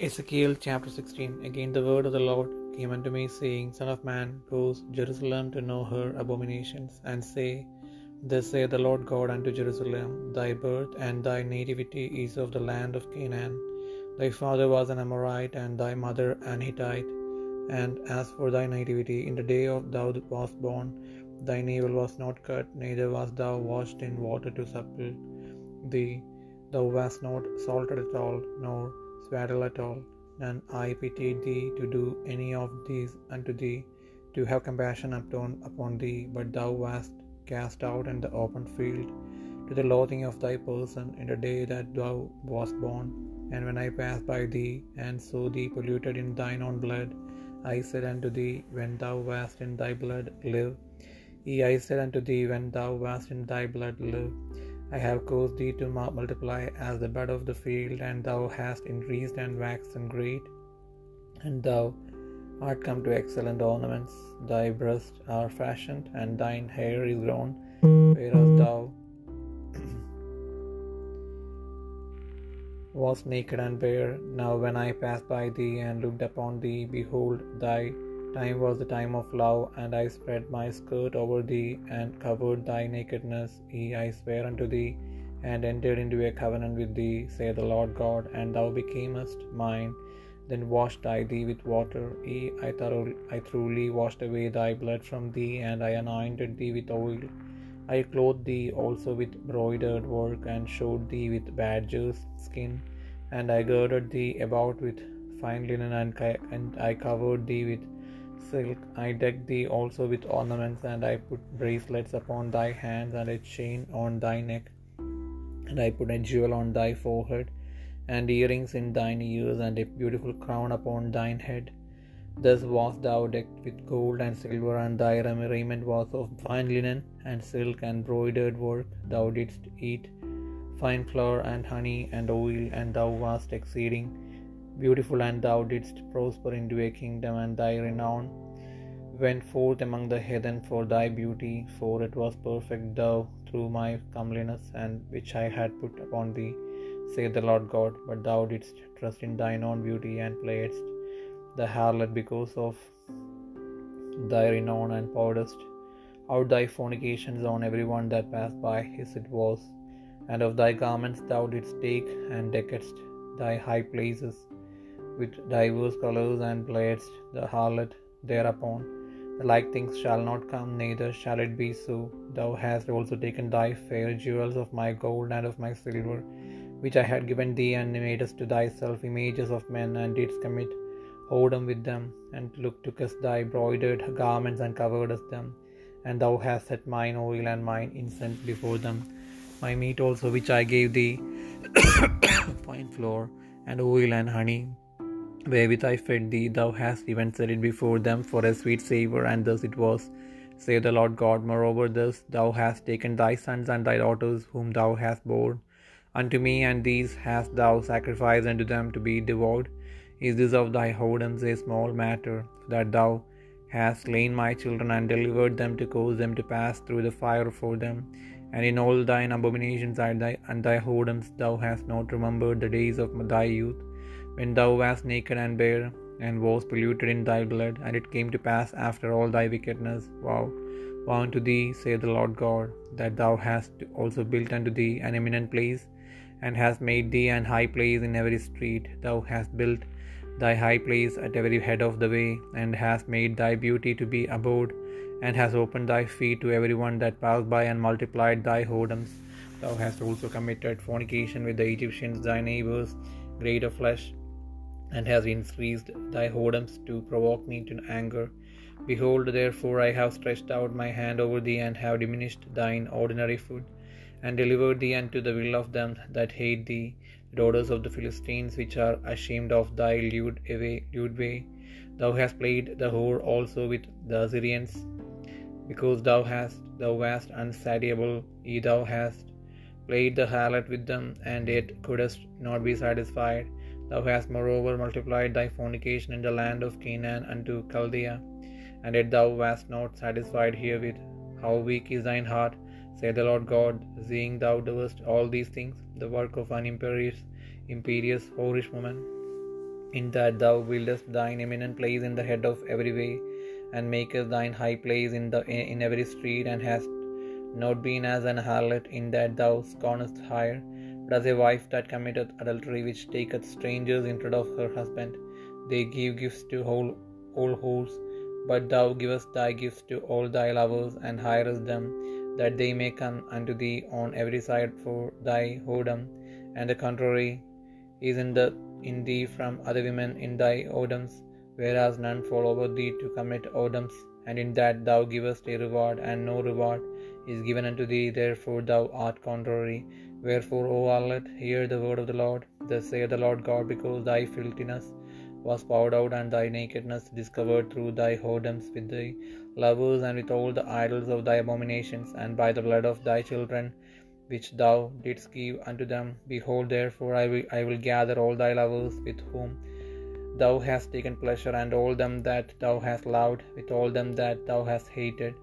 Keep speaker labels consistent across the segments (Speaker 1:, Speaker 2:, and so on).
Speaker 1: Ezekiel chapter 16 Again the word of the Lord came unto me, saying, Son of man, go Jerusalem to know her abominations, and say, Thus saith the Lord God unto Jerusalem, Thy birth and thy nativity is of the land of Canaan. Thy father was an Amorite, and thy mother an Hittite. And as for thy nativity, in the day of thou wast born, thy navel was not cut, neither wast thou washed in water to supple thee. Thou wast not salted at all, nor swaddle at all. And I pitied thee to do any of these unto thee, to have compassion upon, upon thee, but thou wast cast out in the open field, to the loathing of thy person, in the day that thou wast born. And when I passed by thee, and saw thee polluted in thine own blood, I said unto thee, When thou wast in thy blood, live. Yea, I said unto thee, When thou wast in thy blood, live. I have caused thee to multiply as the bud of the field, and thou hast increased and waxed great, and thou art come to excellent ornaments. Thy breasts are fashioned, and thine hair is grown, whereas thou wast naked and bare. Now when I passed by thee and looked upon thee, behold, thy time was the time of love, and I spread my skirt over thee, and covered thy nakedness. Yea, I swear unto thee, and entered into a covenant with thee, saith the Lord God, and thou becamest mine. Then washed I thee with water, yea, I, thoroughly, I truly washed away thy blood from thee, and I anointed thee with oil. I clothed thee also with broidered work, and showed thee with badger's skin, and I girded thee about with fine linen, and, and I covered thee with silk. I decked thee also with ornaments, and I put bracelets upon thy hands, and a chain on thy neck, and I put a jewel on thy forehead, and earrings in thine ears, and a beautiful crown upon thine head. Thus wast thou decked with gold and silver, and thy raiment was of fine linen, and silk, and broidered work. Thou didst eat fine flour, and honey, and oil, and thou wast exceeding beautiful, and thou didst prosper into a kingdom, and thy renown went forth among the heathen for thy beauty, for it was perfect thou through my comeliness, and which I had put upon thee, saith the Lord God. But thou didst trust in thine own beauty, and playedst the harlot because of thy renown, and pouredst out thy fornications on every one that passed by, his it was. And of thy garments thou didst take, and deckedst thy high places with divers colors, and playedst the harlot thereupon. The like things shall not come, neither shall it be so. Thou hast also taken thy fair jewels of my gold and of my silver, which I had given thee, and madest to thyself images of men, and didst commit whoredom with them, and look tookest thy broidered garments, and coveredst them. And thou hast set mine oil and mine incense before them, my meat also which I gave thee, fine flour, and oil and honey, wherewith I fed thee, thou hast even set it before them for a sweet savour, and thus it was, saith the Lord God. Moreover, thus thou hast taken thy sons and thy daughters, whom thou hast borne unto me, and these hast thou sacrificed unto them to be devoured. Is this of thy whoredoms a small matter, that thou hast slain my children, and delivered them to cause them to pass through the fire for them? And in all thine abominations and thy whoredoms thou hast not remembered the days of thy youth, when thou wast naked and bare, and wast polluted in thy blood, and it came to pass after all thy wickedness. Woe, woe unto thee, saith the Lord God, that thou hast also built unto thee an eminent place, and hast made thee an high place in every street. Thou hast built thy high place at every head of the way, and hast made thy beauty to be abode, and hast opened thy feet to every one that passed by, and multiplied thy whoredoms. Thou hast also committed fornication with the Egyptians, thy neighbors, great of flesh, and hast increased thy whoredoms to provoke me to anger. Behold, therefore, I have stretched out my hand over thee, and have diminished thine ordinary food, and delivered thee unto the will of them that hate thee, the daughters of the Philistines, which are ashamed of thy lewd way. Thou hast played the whore also with the Assyrians, because thou hast thou wast unsatiable, ye thou hast played the harlot with them, and yet couldst not be satisfied. Thou hast moreover multiplied thy fornication in the land of Canaan unto Chaldea, and yet thou wast not satisfied herewith. How weak is thine heart, saith the Lord God, seeing thou doest all these things, the work of an imperious, imperious, whorish woman. in that thou buildest thine eminent place in the head of every way, and makest thine high place in the in every street, and hast not been as an harlot in that thou scornest hire, as a wife that committeth adultery, which taketh strangers instead of her husband. They give gifts to all, all whores, but thou givest thy gifts to all thy lovers, and hirest them, that they may come unto thee on every side for thy whoredom, and the contrary is in, the, in thee from other women in thy whoredoms, whereas none fall over thee to commit whoredoms, and in that thou givest a reward, and no reward is given unto thee, therefore thou art contrary. Wherefore, O harlot, hear the word of the Lord. Thus saith the Lord God, because thy filthiness was poured out, and thy nakedness discovered through thy whoredoms with thy lovers, and with all the idols of thy abominations, and by the blood of thy children, which thou didst give unto them. Behold, therefore, I will, I will gather all thy lovers with whom thou hast taken pleasure, and all them that thou hast loved, with all them that thou hast hated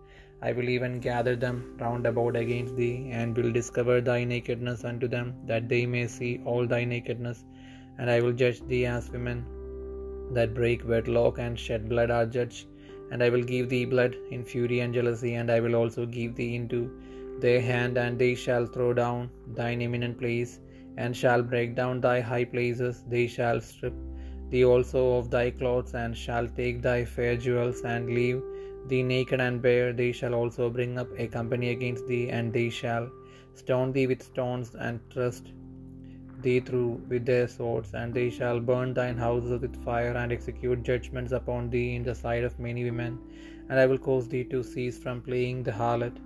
Speaker 1: I will even gather them round about against thee, and will discover thy nakedness unto them, that they may see all thy nakedness. And I will judge thee as women that break wedlock and shed blood are judged. And I will give thee blood in fury and jealousy, and I will also give thee into their hand, and they shall throw down thine eminent place, and shall break down thy high places. They shall strip thee also of thy clothes, and shall take thy fair jewels, and leave thee naked and bare, they shall also bring up a company against thee, and they shall stone thee with stones, and thrust thee through with their swords, and they shall burn thine houses with fire, and execute judgments upon thee in the sight of many women. And I will cause thee to cease from playing the harlot,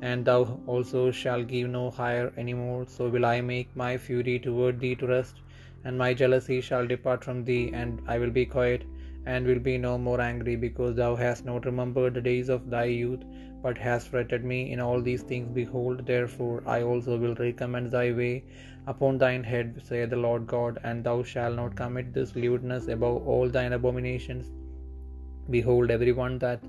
Speaker 1: and thou also shalt give no hire any more. So will I make my fury toward thee to rest, and my jealousy shall depart from thee, and I will be quiet and will be no more angry, because thou hast not remembered the days of thy youth, but hast fretted me in all these things. Behold, therefore I also will recommend thy way upon thine head, saith the Lord God, and thou shalt not commit this lewdness above all thine abominations. Behold, every one that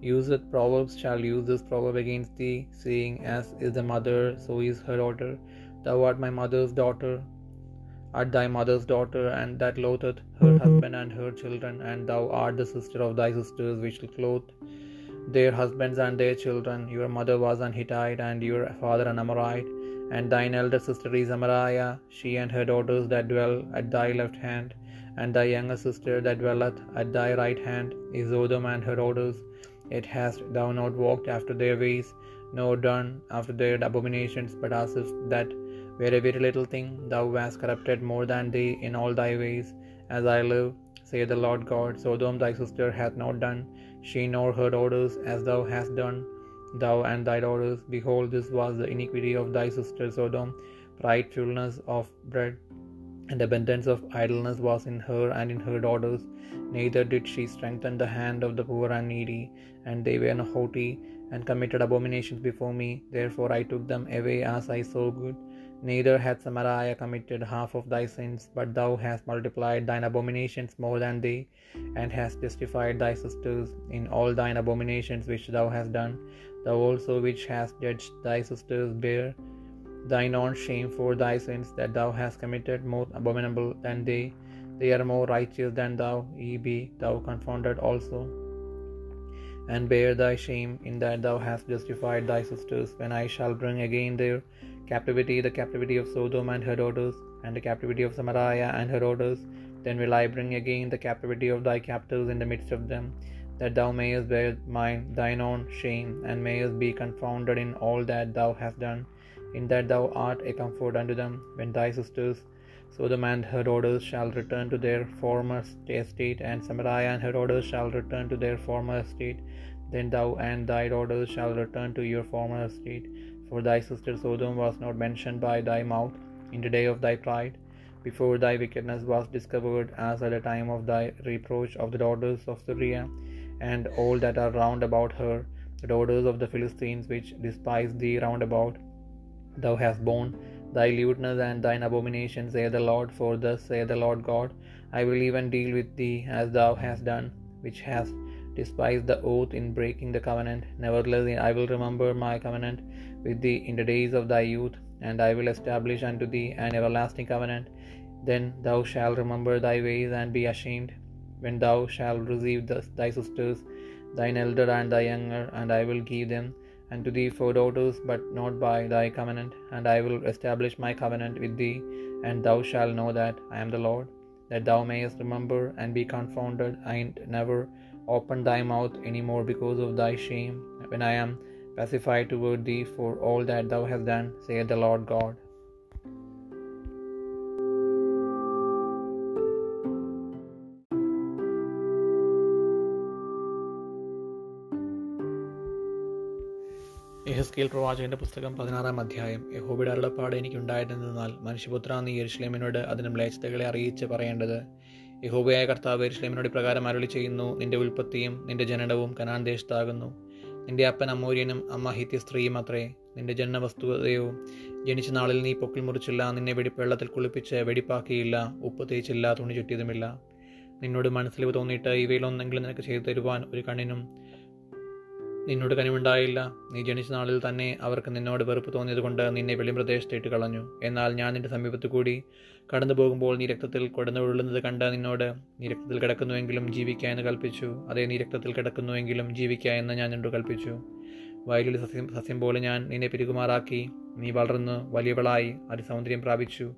Speaker 1: useth proverbs shall use this proverb against thee, saying, As is the mother, so is her daughter. Thou art my mother's daughter, art thy mother's daughter, and that loatheth her mm-hmm. husband and her children, and thou art the sister of thy sisters, which clothe their husbands and their children. Your mother was an Hittite, and your father an Amorite, and thine elder sister is Samaria, she and her daughters that dwell at thy left hand, and thy younger sister that dwelleth at thy right hand is Sodom and her daughters. It hast thou not walked after their ways, nor done after their abominations, but as if that were a very little thing, thou wast corrupted more than they in all thy ways. As I live, saith the Lord God, Sodom thy sister hath not done, she nor her daughters, as thou hast done, thou and thy daughters. Behold, this was the iniquity of thy sister Sodom, pridefulness of bread, and abundance of idleness was in her and in her daughters. Neither did she strengthen the hand of the poor and needy, and they were haughty, and committed abominations before me. Therefore I took them away as I saw good. Neither hath Samaria committed half of thy sins, but thou hast multiplied thine abominations more than they, and hast justified thy sisters in all thine abominations which thou hast done. Thou also which hast judged thy sisters bear thine own shame for thy sins that thou hast committed more abominable than they. They are more righteous than thou, ye be thou confounded also. And bear thy shame in that thou hast justified thy sisters, when I shall bring again their captivity, the captivity of Sodom and her daughters, and the captivity of Samaria and her daughters. Then will I bring again the captivity of thy captives in the midst of them, that thou mayest bear mine thine own shame, and mayest be confounded in all that thou hast done, in that thou art a comfort unto them, when thy sisters, Sodom and her daughters, shall return to their former estate, and Samaria and her daughters shall return to their former estate. Then thou and thy daughters shall return to your former estate. For thy sister Sodom was not mentioned by thy mouth in the day of thy pride, before thy wickedness was discovered, as at the time of thy reproach of the daughters of Syria, and all that are round about her, the daughters of the Philistines, which despise thee round about. Thou hast borne thy lewdness and thine abomination, saith the Lord. For thus saith the Lord God, I will even deal with thee as thou hast done, which hast despised the oath in breaking the covenant. Nevertheless, I will remember my covenant with thee in the days of thy youth, and I will establish unto thee an everlasting covenant. Then thou shalt remember thy ways and be ashamed, when thou shalt receive thy sisters, thine elder and thy younger, and I will give them unto thee for daughters, but not by thy covenant, and I will establish my covenant with thee, and thou shalt know that I am the Lord, that thou mayest remember and be confounded, and never open thy mouth any more because of thy shame, when I am pacified toward thee for all that thou hast done, saith the Lord God. യഹസ്കേൽ പ്രവാചകന്റെ പുസ്തകം പതിനാറാം അധ്യായം. യഹോബിയുടെ അരുളപ്പാട് എനിക്കുണ്ടായതെന്നാൽ മനുഷ്യപുത്ര നീ യെരുഷലേമിനോട് അതിന് മ്ലേച്ഛതകളെ അറിയിച്ച് പറയേണ്ടത്. യഹോബയായ കർത്താവ് യെരുഷലേമിനോട് പ്രകാരം അരുളി ചെയ്യുന്നു നിന്റെ ഉൽപ്പത്തിയും നിന്റെ ജനനവും കനാൻ ദേശത്താകുന്നു. നിന്റെ അപ്പൻ അമൂര്യനും അമ്മ ഹിത്യ സ്ത്രീയും അത്രേ. നിന്റെ ജന്മവസ്തുതയോ ജനിച്ച നാളിൽ നീ പൊക്കിൽ മുറിച്ചില്ല നിന്നെ വെടിപ്പ് വെള്ളത്തിൽ കുളിപ്പിച്ച് വെടിപ്പാക്കിയില്ല ഉപ്പ് തേച്ചില്ല തുണി ചുറ്റിയതുമില്ല. നിന്നോട് മനസ്സിലിവ് തോന്നിയിട്ട് ഇവയിലൊന്നെങ്കിലും നിനക്ക് ചെയ്തു തരുവാൻ ഒരു കണ്ണിനും നിന്നോട് കനിവുണ്ടായില്ല. നീ ജനിച്ച നാളിൽ തന്നെ അവർക്ക് നിന്നോട് വെറുപ്പ് തോന്നിയതുകൊണ്ട് നിന്നെ വെളിപ്രദേശത്തേട്ട് കളഞ്ഞു. എന്നാൽ ഞാൻ നിന്റെ സമീപത്ത് കൂടി കടന്നു പോകുമ്പോൾ നീ രക്തത്തിൽ കൊടന്നുകൊള്ളുന്നത് കണ്ട നിന്നോട് നീ രക്തത്തിൽ കിടക്കുന്നുവെങ്കിലും ജീവിക്കുക എന്ന് കൽപ്പിച്ചു. അതേ നീ രക്തത്തിൽ കിടക്കുന്നുവെങ്കിലും ജീവിക്കുക എന്ന് ഞാൻ നിന്നോട് കൽപ്പിച്ചു. വയലിൽ സസ്യം സസ്യം പോലെ ഞാൻ നിന്നെ പെരുകുമാറാക്കി. നീ വളർന്നു വലിയവളായി അതിസൗന്ദര്യം പ്രാപിച്ചു.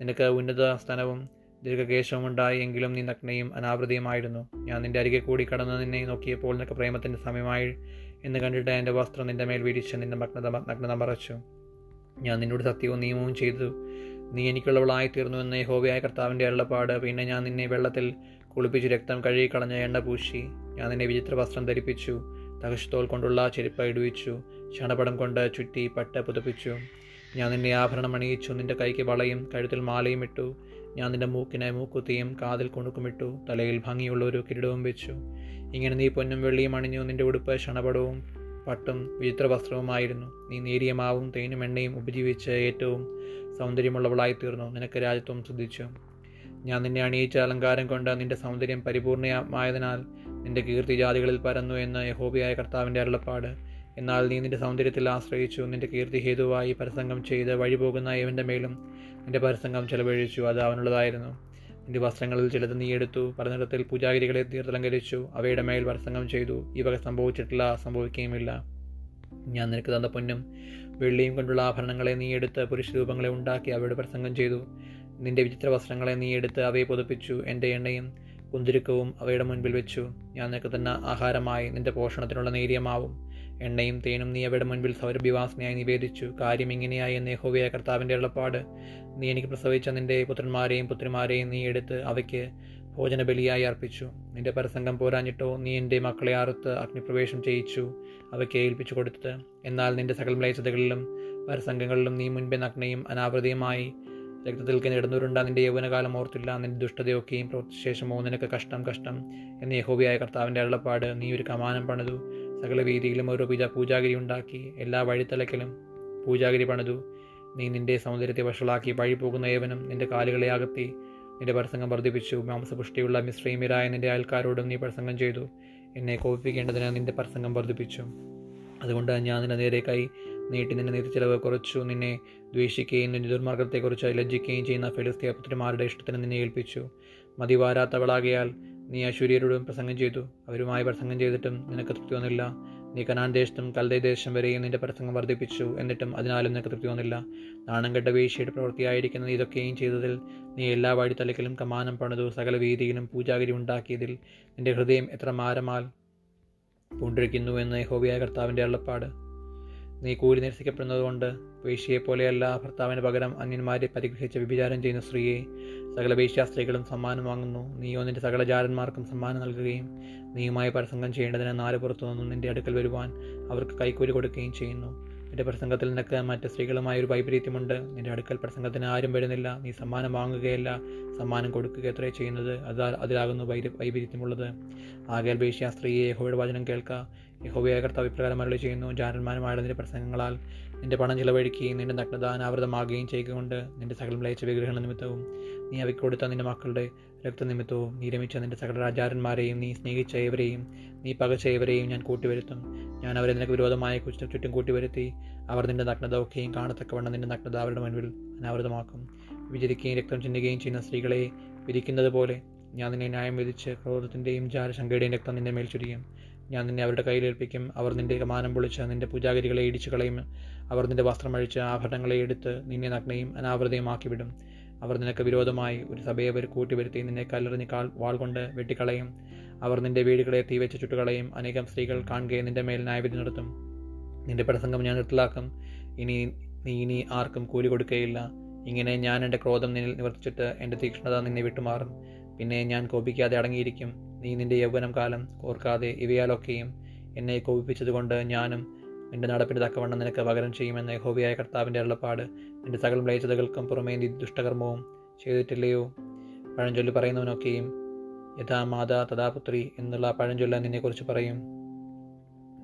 Speaker 1: നിനക്ക് ഉന്നത സ്ഥാനവും ദീർഘകേശവും ഉണ്ടായി എങ്കിലും നീ നഗ്നയും അനാവൃതയുമായിരുന്നു. ഞാൻ നിന്റെ അരികെ കൂടി കടന്ന് നിന്നെ നോക്കിയപ്പോൾ നിനക്ക് പ്രേമത്തിന്റെ സമയമായി എന്ന് കണ്ടിട്ട് എന്റെ വസ്ത്രം നിന്റെ മേൽ വിരിച്ച് നിന്റെ നഗ്നത നഗ്നത മറച്ചു. ഞാൻ നിന്നോട് സത്യവും നിയമവും ചെയ്തു. നീ എനിക്കുള്ളവളായി തീർന്നു എന്ന് യഹോവയായ കർത്താവിന്റെ അരുളപ്പാട്. പിന്നെ ഞാൻ നിന്നെ വെള്ളത്തിൽ കുളിപ്പിച്ച് രക്തം കഴുകി കളഞ്ഞ എണ്ണ പൂശി. ഞാൻ നിന്നെ വിചിത്ര വസ്ത്രം ധരിപ്പിച്ചു തകശത്തോൽ കൊണ്ടുള്ള ചെരുപ്പ് ഇടുവിച്ചു ചണപടം കൊണ്ട് ചുറ്റി പട്ട പുതപ്പിച്ചു. ഞാൻ നിന്നെ ആഭരണം അണിയിച്ചു നിന്റെ കൈക്ക് വളയും കഴുത്തിൽ മാലയും ഇട്ടു. ഞാൻ നിന്റെ മൂക്കിനെ മൂക്കുത്തിയും കാതിൽ കുണുക്കുമിട്ടു തലയിൽ ഭംഗിയുള്ള ഒരു കിരീടവും വെച്ചു. ഇങ്ങനെ നീ പൊന്നും വെള്ളിയും അണിഞ്ഞു നിന്റെ ഉടുപ്പ് ക്ഷണപടവും പട്ടും വിചിത്ര വസ്ത്രവുമായിരുന്നു. നീ നേരിയ മാവും തേനും എണ്ണയും ഉപജീവിച്ച് ഏറ്റവും സൗന്ദര്യമുള്ളവളായി തീർന്നു നിനക്ക് രാജ്യത്വം ശ്രദ്ധിച്ചു ഞാൻ നിന്നെ അണിയിച്ച അലങ്കാരം കൊണ്ട് നിന്റെ സൗന്ദര്യം പരിപൂർണമായതിനാൽ നിന്റെ കീർത്തി ജാതികളിൽ പരന്നു എന്ന് യഹോബിയായ കർത്താവിന്റെ അരുളപ്പാട്. എന്നാൽ നീ നിന്റെ സൗന്ദര്യത്തിൽ ആശ്രയിച്ചു. നിന്റെ കീർത്തി ഹേതുവായി പരസംഗം ചെയ്ത് വഴിപോകുന്ന ഏവന്റെ മേലും നിന്റെ പരസംഗം ചെലവഴിച്ചു. അത് അവനുള്ളതായിരുന്നു. നിന്റെ വസ്ത്രങ്ങളിൽ ചിലത് നീ എടുത്തു. പലനിടത്തിൽ പൂജാഗിരികളെ തീർത്തലങ്കരിച്ചു അവയുടെ മേൽ പരസംഗം ചെയ്തു. വക സംഭവിച്ചിട്ടില്ല സംഭവിക്കുകയുമില്ല. ഞാൻ നിനക്ക് തന്ന പൊന്നും വെള്ളിയും കൊണ്ടുള്ള ആഭരണങ്ങളെ നീ എടുത്ത് പുരുഷ രൂപങ്ങളെ ഉണ്ടാക്കി അവയുടെ പ്രസംഗം ചെയ്തു. നിന്റെ വിചിത്ര വസ്ത്രങ്ങളെ നീ എടുത്ത് അവയെ പുതപ്പിച്ചു. എന്റെ എണ്ണയും കുന്തിരുക്കവും അവയുടെ മുൻപിൽ വെച്ചു. ഞാൻ നിനക്ക് തന്നെ ആഹാരമായി നിന്റെ പോഷണത്തിനുള്ള നേരിയമാവും. എണ്ണയും തേനും നീ അവയുടെ മുൻപിൽ സൗരഭ്യവാസനയായി നിവേദിച്ചു. കാര്യം ഇങ്ങനെയായി എന്ന് യഹോവയായ കർത്താവിന്റെ എളുപ്പാട് നീ എനിക്ക് പ്രസവിച്ച നിന്റെ പുത്രന്മാരെയും പുത്രിമാരെയും നീ എടുത്ത് അവയ്ക്ക് ഭോജനബലിയായി അർപ്പിച്ചു. നിന്റെ പരസംഗം പോരാഞ്ഞിട്ടോ നീ എന്റെ മക്കളെ അറുത്ത് അഗ്നിപ്രവേശം ചെയ്യിച്ചു അവയ്ക്ക് ഏൽപ്പിച്ചു കൊടുത്തത്. എന്നാൽ നിന്റെ സകല മ്ലേച്ഛതകളിലും പരസംഗങ്ങളിലും നീ മുൻപേ നഗ്നയും അനാവൃതയുമായി രക്തത്തിൽ കിടന്നുരുണ്ട നിന്റെ യൗവനകാലം ഓർത്തില്ല നിന്റെ ദുഷ്ടതയൊക്കെയും പ്രവൃത്തിശേഷമോ നിനക്ക് കഷ്ടം കഷ്ടം എന്ന യഹോബിയായ കർത്താവിന്റെ അരുളപ്പാട് നീ ഒരു കമാനം പണിതു. സകല വീതിയിലും ഓരോ പൂജ പൂജാഗിരി ഉണ്ടാക്കി എല്ലാ വഴിത്തലക്കിലും പൂജാഗിരി പണിതു. നീ നിന്റെ സൗന്ദര്യത്തെ വഷളാക്കി വഴി പോകുന്ന ഏവനും നിന്റെ കാലുകളെ അകത്തി നിന്റെ പ്രസംഗം വർദ്ധിപ്പിച്ചു. മാംസപുഷ്ടിയുള്ള മിശ്രീമിരായ നിന്റെ അയൽക്കാരോടും നീ പ്രസംഗം ചെയ്തു. എന്നെ കോപിപ്പിക്കേണ്ടതിന് നിന്റെ പ്രസംഗം വർദ്ധിപ്പിച്ചു. അതുകൊണ്ട് ഞാൻ നിന്റെ നേരെ കൈ നീട്ടി നിന്റെ നീതിച്ചെലവ് കുറച്ചു. നിന്നെ ദ്വേഷിക്കുകയും നിന്റെ ദുർമാർഗത്തെക്കുറിച്ച് ലജ്ജിക്കുകയും ചെയ്യുന്ന ഫെലിസ്തീയ പുത്രിമാരുടെ ഇഷ്ടത്തിന് നിന്നെ ഏൽപ്പിച്ചു. മതിവാരാത്തവളാകിയാൽ നീ അശൂര്യരോടും പ്രസംഗം ചെയ്തു. അവരുമായി പ്രസംഗം ചെയ്തിട്ടും നിനക്ക് തൃപ്തി വന്നില്ല. നീ കനാൻ ദേശത്തും കൽദേ ദേശം വരെയും നിന്റെ പ്രസംഗം വർദ്ധിപ്പിച്ചു. എന്നിട്ടും അതിനാലും നിനക്ക് തൃപ്തി വന്നില്ല നാണം കെട്ട വീഴ്ചയുടെ പ്രവൃത്തിയായിരിക്കുന്ന ഇതൊക്കെയും ചെയ്തതിൽ നീ എല്ലാ വഴിത്തലക്കിലും കമാനം പണിതു സകല വീതിയിലും പൂജാഗിരി ഉണ്ടാക്കിയതിൽ നിന്റെ ഹൃദയം എത്ര മാരമാൽ പൂണ്ടിരിക്കുന്നു എന്ന് ഹോബിയായ കർത്താവിന്റെ അള്ളപ്പാട് നീ കൂലി നിരസിക്കപ്പെടുന്നതുകൊണ്ട് വേശ്യയെപ്പോലെയല്ല ഭർത്താവിന് പകരം അന്യന്മാരെ പരിഗ്രഹിച്ച് വിഭിചാരം ചെയ്യുന്ന സ്ത്രീയെ സകല വേശ്യാസ്ത്രീകളും സമ്മാനം വാങ്ങുന്നു. നീയോ നിന്റെ സകല ജാരന്മാർക്കും സമ്മാനം നൽകുകയും നീയുമായി പ്രസംഗം ചെയ്യേണ്ടതിന് നാല് പുറത്തു നിന്നും നിന്റെ അടുക്കൽ വരുവാൻ അവർക്ക് കൈക്കൂലി കൊടുക്കുകയും ചെയ്യുന്നു. നിന്റെ പ്രസംഗത്തിൽ നിനക്ക് മറ്റ് സ്ത്രീകളുമായി ഒരു വൈപരീത്യമുണ്ട് നിന്റെ അടുക്കൽ പ്രസംഗത്തിന് ആരും വരുന്നില്ല. നീ സമ്മാനം വാങ്ങുകയല്ല. സമ്മാനം കൊടുക്കുക എത്രേ ചെയ്യുന്നത്. അതാ അതിലാകുന്നു വൈപരീത്യമുള്ളത് ആകെ വേശ്യ സ്ത്രീയെ യഹോയുടെ വചനം കേൾക്കുക യഹോവയായ കർത്താവ് ഇപ്രകാരം മരളി ചെയ്യുന്നു ജാരന്മാരുമായുള്ള നിന്റെ പ്രസംഗങ്ങളാൽ നിന്റെ പണം ചിലവഴിക്കുകയും നിന്റെ നഗ്നത അനാവൃതമാകുകയും ചെയ്യുകൊണ്ട് നിന്റെ സകലം ലയിച്ച വിഗ്രഹ നിമിത്തവും നീ അവയ്ക്ക് കൊടുത്ത നിന്റെ മക്കളുടെ രക്തനിമിത്തവും നീ രമിച്ച നിന്റെ സകല രാജാരന്മാരെയും നീ സ്നേഹിച്ച ഏവരെയും നീ പകച്ച ഏവരെയും ഞാൻ കൂട്ടിവരുത്തും. ഞാൻ അവരെ നിനക്ക് വിരോധമായ കുറ്റം ചുറ്റും കൂട്ടിവരുത്തി അവർ നിന്റെ നഗ്നത ഒക്കെയും കാണത്തക്കവണ്ണം നിന്റെ നഗ്നത അവരുടെ മുൻപിൽ അനാവൃതമാക്കും. വിചരിക്കുകയും രക്തം ചിന്തുകയും ചെയ്യുന്ന സ്ത്രീകളെ വിധിക്കുന്നത് പോലെ ഞാൻ നിന്നെ ന്യായം വിധിച്ച് ക്രോധത്തിന്റെയും ജാരശങ്കയുടെയും രക്തം നിന്റെ മേൽ ചുരിയും. ഞാൻ നിന്നെ അവരുടെ കയ്യിലേൽപ്പിക്കും. അവർ നിന്റെ മാനം പൊളിച്ച് നിന്റെ പൂജാഗിരികളെ ഇടിച്ചു കളയും അവർ നിന്റെ വസ്ത്രം അഴിച്ച് ആഭരണങ്ങളെ എടുത്ത് നിന്നെ നഗ്നയും അനാവൃതയുമാക്കി വിടും അവർ നിനക്ക് വിരോധമായി ഒരു സഭയെ അവർ കൂട്ടിവരുത്തി നിന്നെ കല്ലെറിഞ്ഞ് കാൽ വാൾ കൊണ്ട് വെട്ടിക്കളയും. അവർ നിന്റെ വീടുകളെ തീവച്ച് ചുട്ടുകളയും. അനേകം സ്ത്രീകൾ കാണുകയും നിന്റെ മേൽ ന്യായവിധി നടത്തും. നിന്റെ പ്രസംഗം ഞാൻ നിർത്തലാക്കും. ഇനി നീ ഇനി ആർക്കും കൂലി കൊടുക്കുകയില്ല. ഇങ്ങനെ ഞാൻ എന്റെ ക്രോധം നിന്നിൽ നിവർത്തിച്ചിട്ട് എന്റെ തീക്ഷ്ണത നിന്നെ വിട്ടുമാറും. പിന്നെ ഞാൻ കോപിക്കാതെ അടങ്ങിയിരിക്കും. നീ നിന്റെ യൗവനം കാലം ഓർക്കാതെ ഇവയാലൊക്കെയും എന്നെ കോപിപ്പിച്ചതുകൊണ്ട് ഞാനും നിന്റെ നടപ്പിന്റെ തക്കവണ്ണം നിനക്ക് പകരം ചെയ്യുമെന്ന് യഹോവയായ കർത്താവിന്റെ അരുളപ്പാട് നിന്റെ സകല മ്ലേച്ഛതകൾക്കും പുറമേ നീ ദുഷ്ടകർമ്മവും ചെയ്തിട്ടില്ലയോ? പഴഞ്ചൊല്ല് പറയുന്നവനൊക്കെയും യഥാ മാതാ തഥാ പുത്രി എന്നുള്ള പഴഞ്ചൊല്ല നിന്നെക്കുറിച്ച് പറയും.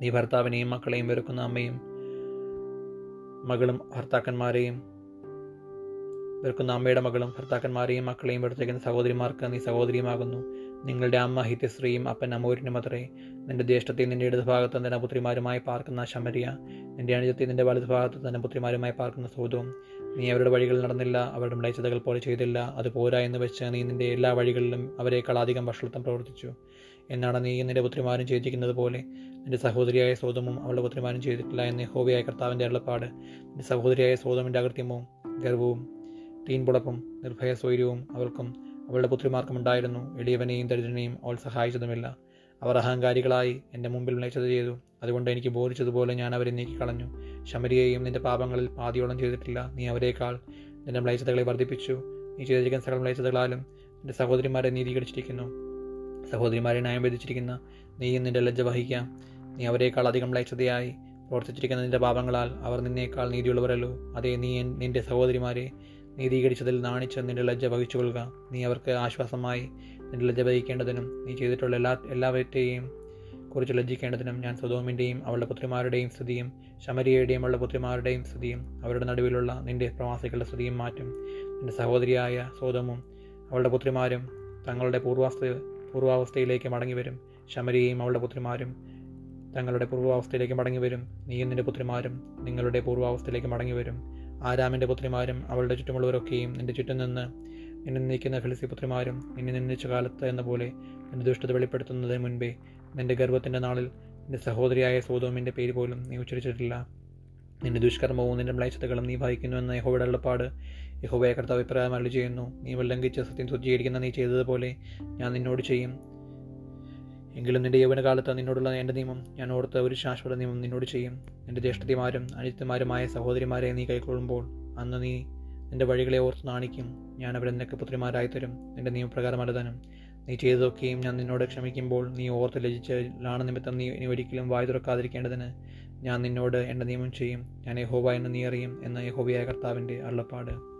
Speaker 1: നീ ഭർത്താവിനെയും മക്കളെയും വെറുക്കുന്ന അമ്മയും മകളും ഭർത്താക്കന്മാരെയും വെറുക്കുന്ന അമ്മയുടെ മകളും ഭർത്താക്കന്മാരെയും മക്കളെയും വെറുത്തേക്കുന്ന സഹോദരിമാർക്ക് നീ സഹോദരിയുമാകുന്നു. നിങ്ങളുടെ അമ്മ ഹിത്യശ്രീയും അപ്പൻ അമൂരിനും അത്രേ. നിന്റെ ജ്യേഷ്ഠത്തിൽ നിന്റെ ഇടതുഭാഗത്ത് നിന്റെ പുത്രിമാരുമായി പാർക്കുന്ന ശമരിയ. നിന്റെ അണിജത്തിൽ നിന്റെ വലതുഭാഗത്ത് നിന്റെ പുത്രിമാരുമായി പാർക്കുന്ന സൗദവും നീ അവരുടെ വഴികളിൽ നടന്നില്ല അവരുടെ മ്ലേച്ഛതകൾ പോലെ ചെയ്തില്ല. അത് പോരാ എന്ന് വെച്ച് നീ നിന്റെ എല്ലാ വഴികളിലും അവരെക്കാൾ അധികം വഷളത്വം പ്രവർത്തിച്ചു. എന്നാണ് നീ നിന്റെ പുത്രിമാരും ചെയ്തിരിക്കുന്നത് പോലെ. നിന്റെ സഹോദരിയായ സോതമും അവളുടെ പുത്രിമാരും ചെയ്തിട്ടില്ല എന്ന് ഹോബിയായ കർത്താവിന്റെ അരുളപ്പാട്. നിന്റെ സഹോദരിയായ സോതമിന്റെ അകൃത്യമോ ഗർവവും തീൻപുളപ്പും നിർഭയ സ്വൈര്യവും അവർക്കും അവളുടെ പുത്രിമാർക്കും ഉണ്ടായിരുന്നു. എളിയവനെയും ദരിദ്രനെയും അവൾ സഹായിച്ചതുമില്ല. അവർ അഹങ്കാരികളായി എന്റെ മുമ്പിൽ മ്ലേച്ഛത ചെയ്തു. അതുകൊണ്ട് എനിക്ക് ബോധിച്ചതുപോലെ ഞാൻ അവരെ നീക്കിക്കളഞ്ഞു. ശമരിയെയും നിന്റെ പാപങ്ങളിൽ പാതിയോളം ചെയ്തിട്ടില്ല. നീ അവരെക്കാൾ നിന്റെ മ്ലേച്ഛതകളെ വർദ്ധിപ്പിച്ചു. നീ ചെയ്തിരിക്കുന്ന സകല മ്ലേച്ഛതകളാലും നിന്റെ സഹോദരിമാരെ നീതീകരിച്ചിരിക്കുന്നു. സഹോദരിമാരെ ന്യായം വിധിച്ചിരിക്കുന്ന നീയും നിന്റെ ലജ്ജ വഹിക്കാം. നീ അവരെക്കാൾ അധികം മ്ലേച്ഛതയായി പ്രവർത്തിച്ചിരിക്കുന്ന നിന്റെ പാപങ്ങളാൽ അവർ നിന്നേക്കാൾ നീതിയുള്ളവരല്ലോ. അതേ നീ നിന്റെ സഹോദരിമാരെ നീതീകരിച്ചതിൽ നാണിച്ച് നിന്റെ ലജ്ജ വഹിച്ചുകൊള്ളുക. നീ അവർക്ക് ആശ്വാസമായി നിന്റെ ലജ്ജ വഹിക്കേണ്ടതിനും നീ ചെയ്തിട്ടുള്ള എല്ലാ എല്ലാവരുടെയും കുറിച്ച് ലജ്ജിക്കേണ്ടതിനും ഞാൻ സ്വതോമിന്റെയും അവളുടെ പുത്രിമാരുടെയും സ്ഥിതിയും ശമരിയയുടെയും അവളുടെ പുത്രിമാരുടെയും സ്ഥിതിയും അവരുടെ നടുവിലുള്ള നിന്റെ പ്രവാസികളുടെ സ്ഥിതിയും മാറ്റും. നിന്റെ സഹോദരിയായ സ്വതമും അവളുടെ പുത്രിമാരും തങ്ങളുടെ പൂർവാസ്ഥ പൂർവാവസ്ഥയിലേക്ക് മടങ്ങിവരും. ശമരിയെയും അവളുടെ പുത്രിമാരും തങ്ങളുടെ പൂർവാവസ്ഥയിലേക്ക് മടങ്ങിവരും. നീയും നിന്റെ പുത്രിമാരും നിങ്ങളുടെ പൂർവാവസ്ഥയിലേക്ക് മടങ്ങിവരും. ആരാമിന്റെ പുത്രിമാരും അവളുടെ ചുറ്റുമുള്ളവരൊക്കെയും നിന്റെ ചുറ്റും നിന്ന് നിന്നെ നീക്കുന്ന ഫിലിസി പുത്രിമാരും നിന്നെ നിന്ദിച്ച കാലത്ത് എന്ന പോലെ നിന്റെ ദുഷ്ടത വെളിപ്പെടുത്തുന്നതിന് മുൻപേ നിന്റെ ഗർഭത്തിന്റെ നാളിൽ നിന്റെ സഹോദരിയായ സോതോമിന്റെ പേര് പോലും നീ ഉച്ചരിച്ചിട്ടില്ല. നിന്റെ ദുഷ്കർമ്മവും നിന്റെ മ്ലേച്ഛതകളും നീ ഭയക്കുന്നു എന്ന യഹോയുടെ അള്ളപ്പാട് യഹോബയെ കർത്താവ് അഭിപ്രായം അരളി ചെയ്യുന്നു നീ ഉല്ലംഘിച്ച് സത്യം ശുദ്ധീകരിക്കുന്ന നീ ചെയ്തതുപോലെ ഞാൻ നിന്നോട് ചെയ്യും. എങ്കിലും നിന്റെ യൗവനകാലത്ത് നിന്നോടുള്ള എന്റെ നിയമം ഞാൻ ഓർത്ത് ഒരു ശാശ്വത നിയമം നിന്നോട് ചെയ്യും. നിന്റെ ജ്യേഷ്ഠതിമാരും അനിത്യമാരുമായ സഹോദരിമാരെ നീ കൈക്കൊള്ളുമ്പോൾ അന്ന് നീ നിന്റെ വഴികളെ ഓർത്ത് നാണിക്കും. ഞാൻ അവരെ നിനക്ക് പുത്രിമാരായി തരും. നിന്റെ നിയമപ്രകാരം അലതനും. നീ ചെയ്തതൊക്കെയും ഞാൻ നിന്നോട് ക്ഷമിക്കുമ്പോൾ നീ ഓർത്ത് ലജിച്ച ലാണ നിമിത്തം നീ ഇനി ഒരിക്കലും വായു തുറക്കാതിരിക്കേണ്ടതിന്. ഞാൻ നിന്നോട് എന്റെ നിയമം ചെയ്യും. ഞാൻ യഹോവ എന്ന് നീ അറിയും. എന്ന യഹോവയായ കർത്താവിന്റെ അള്ളപ്പാട്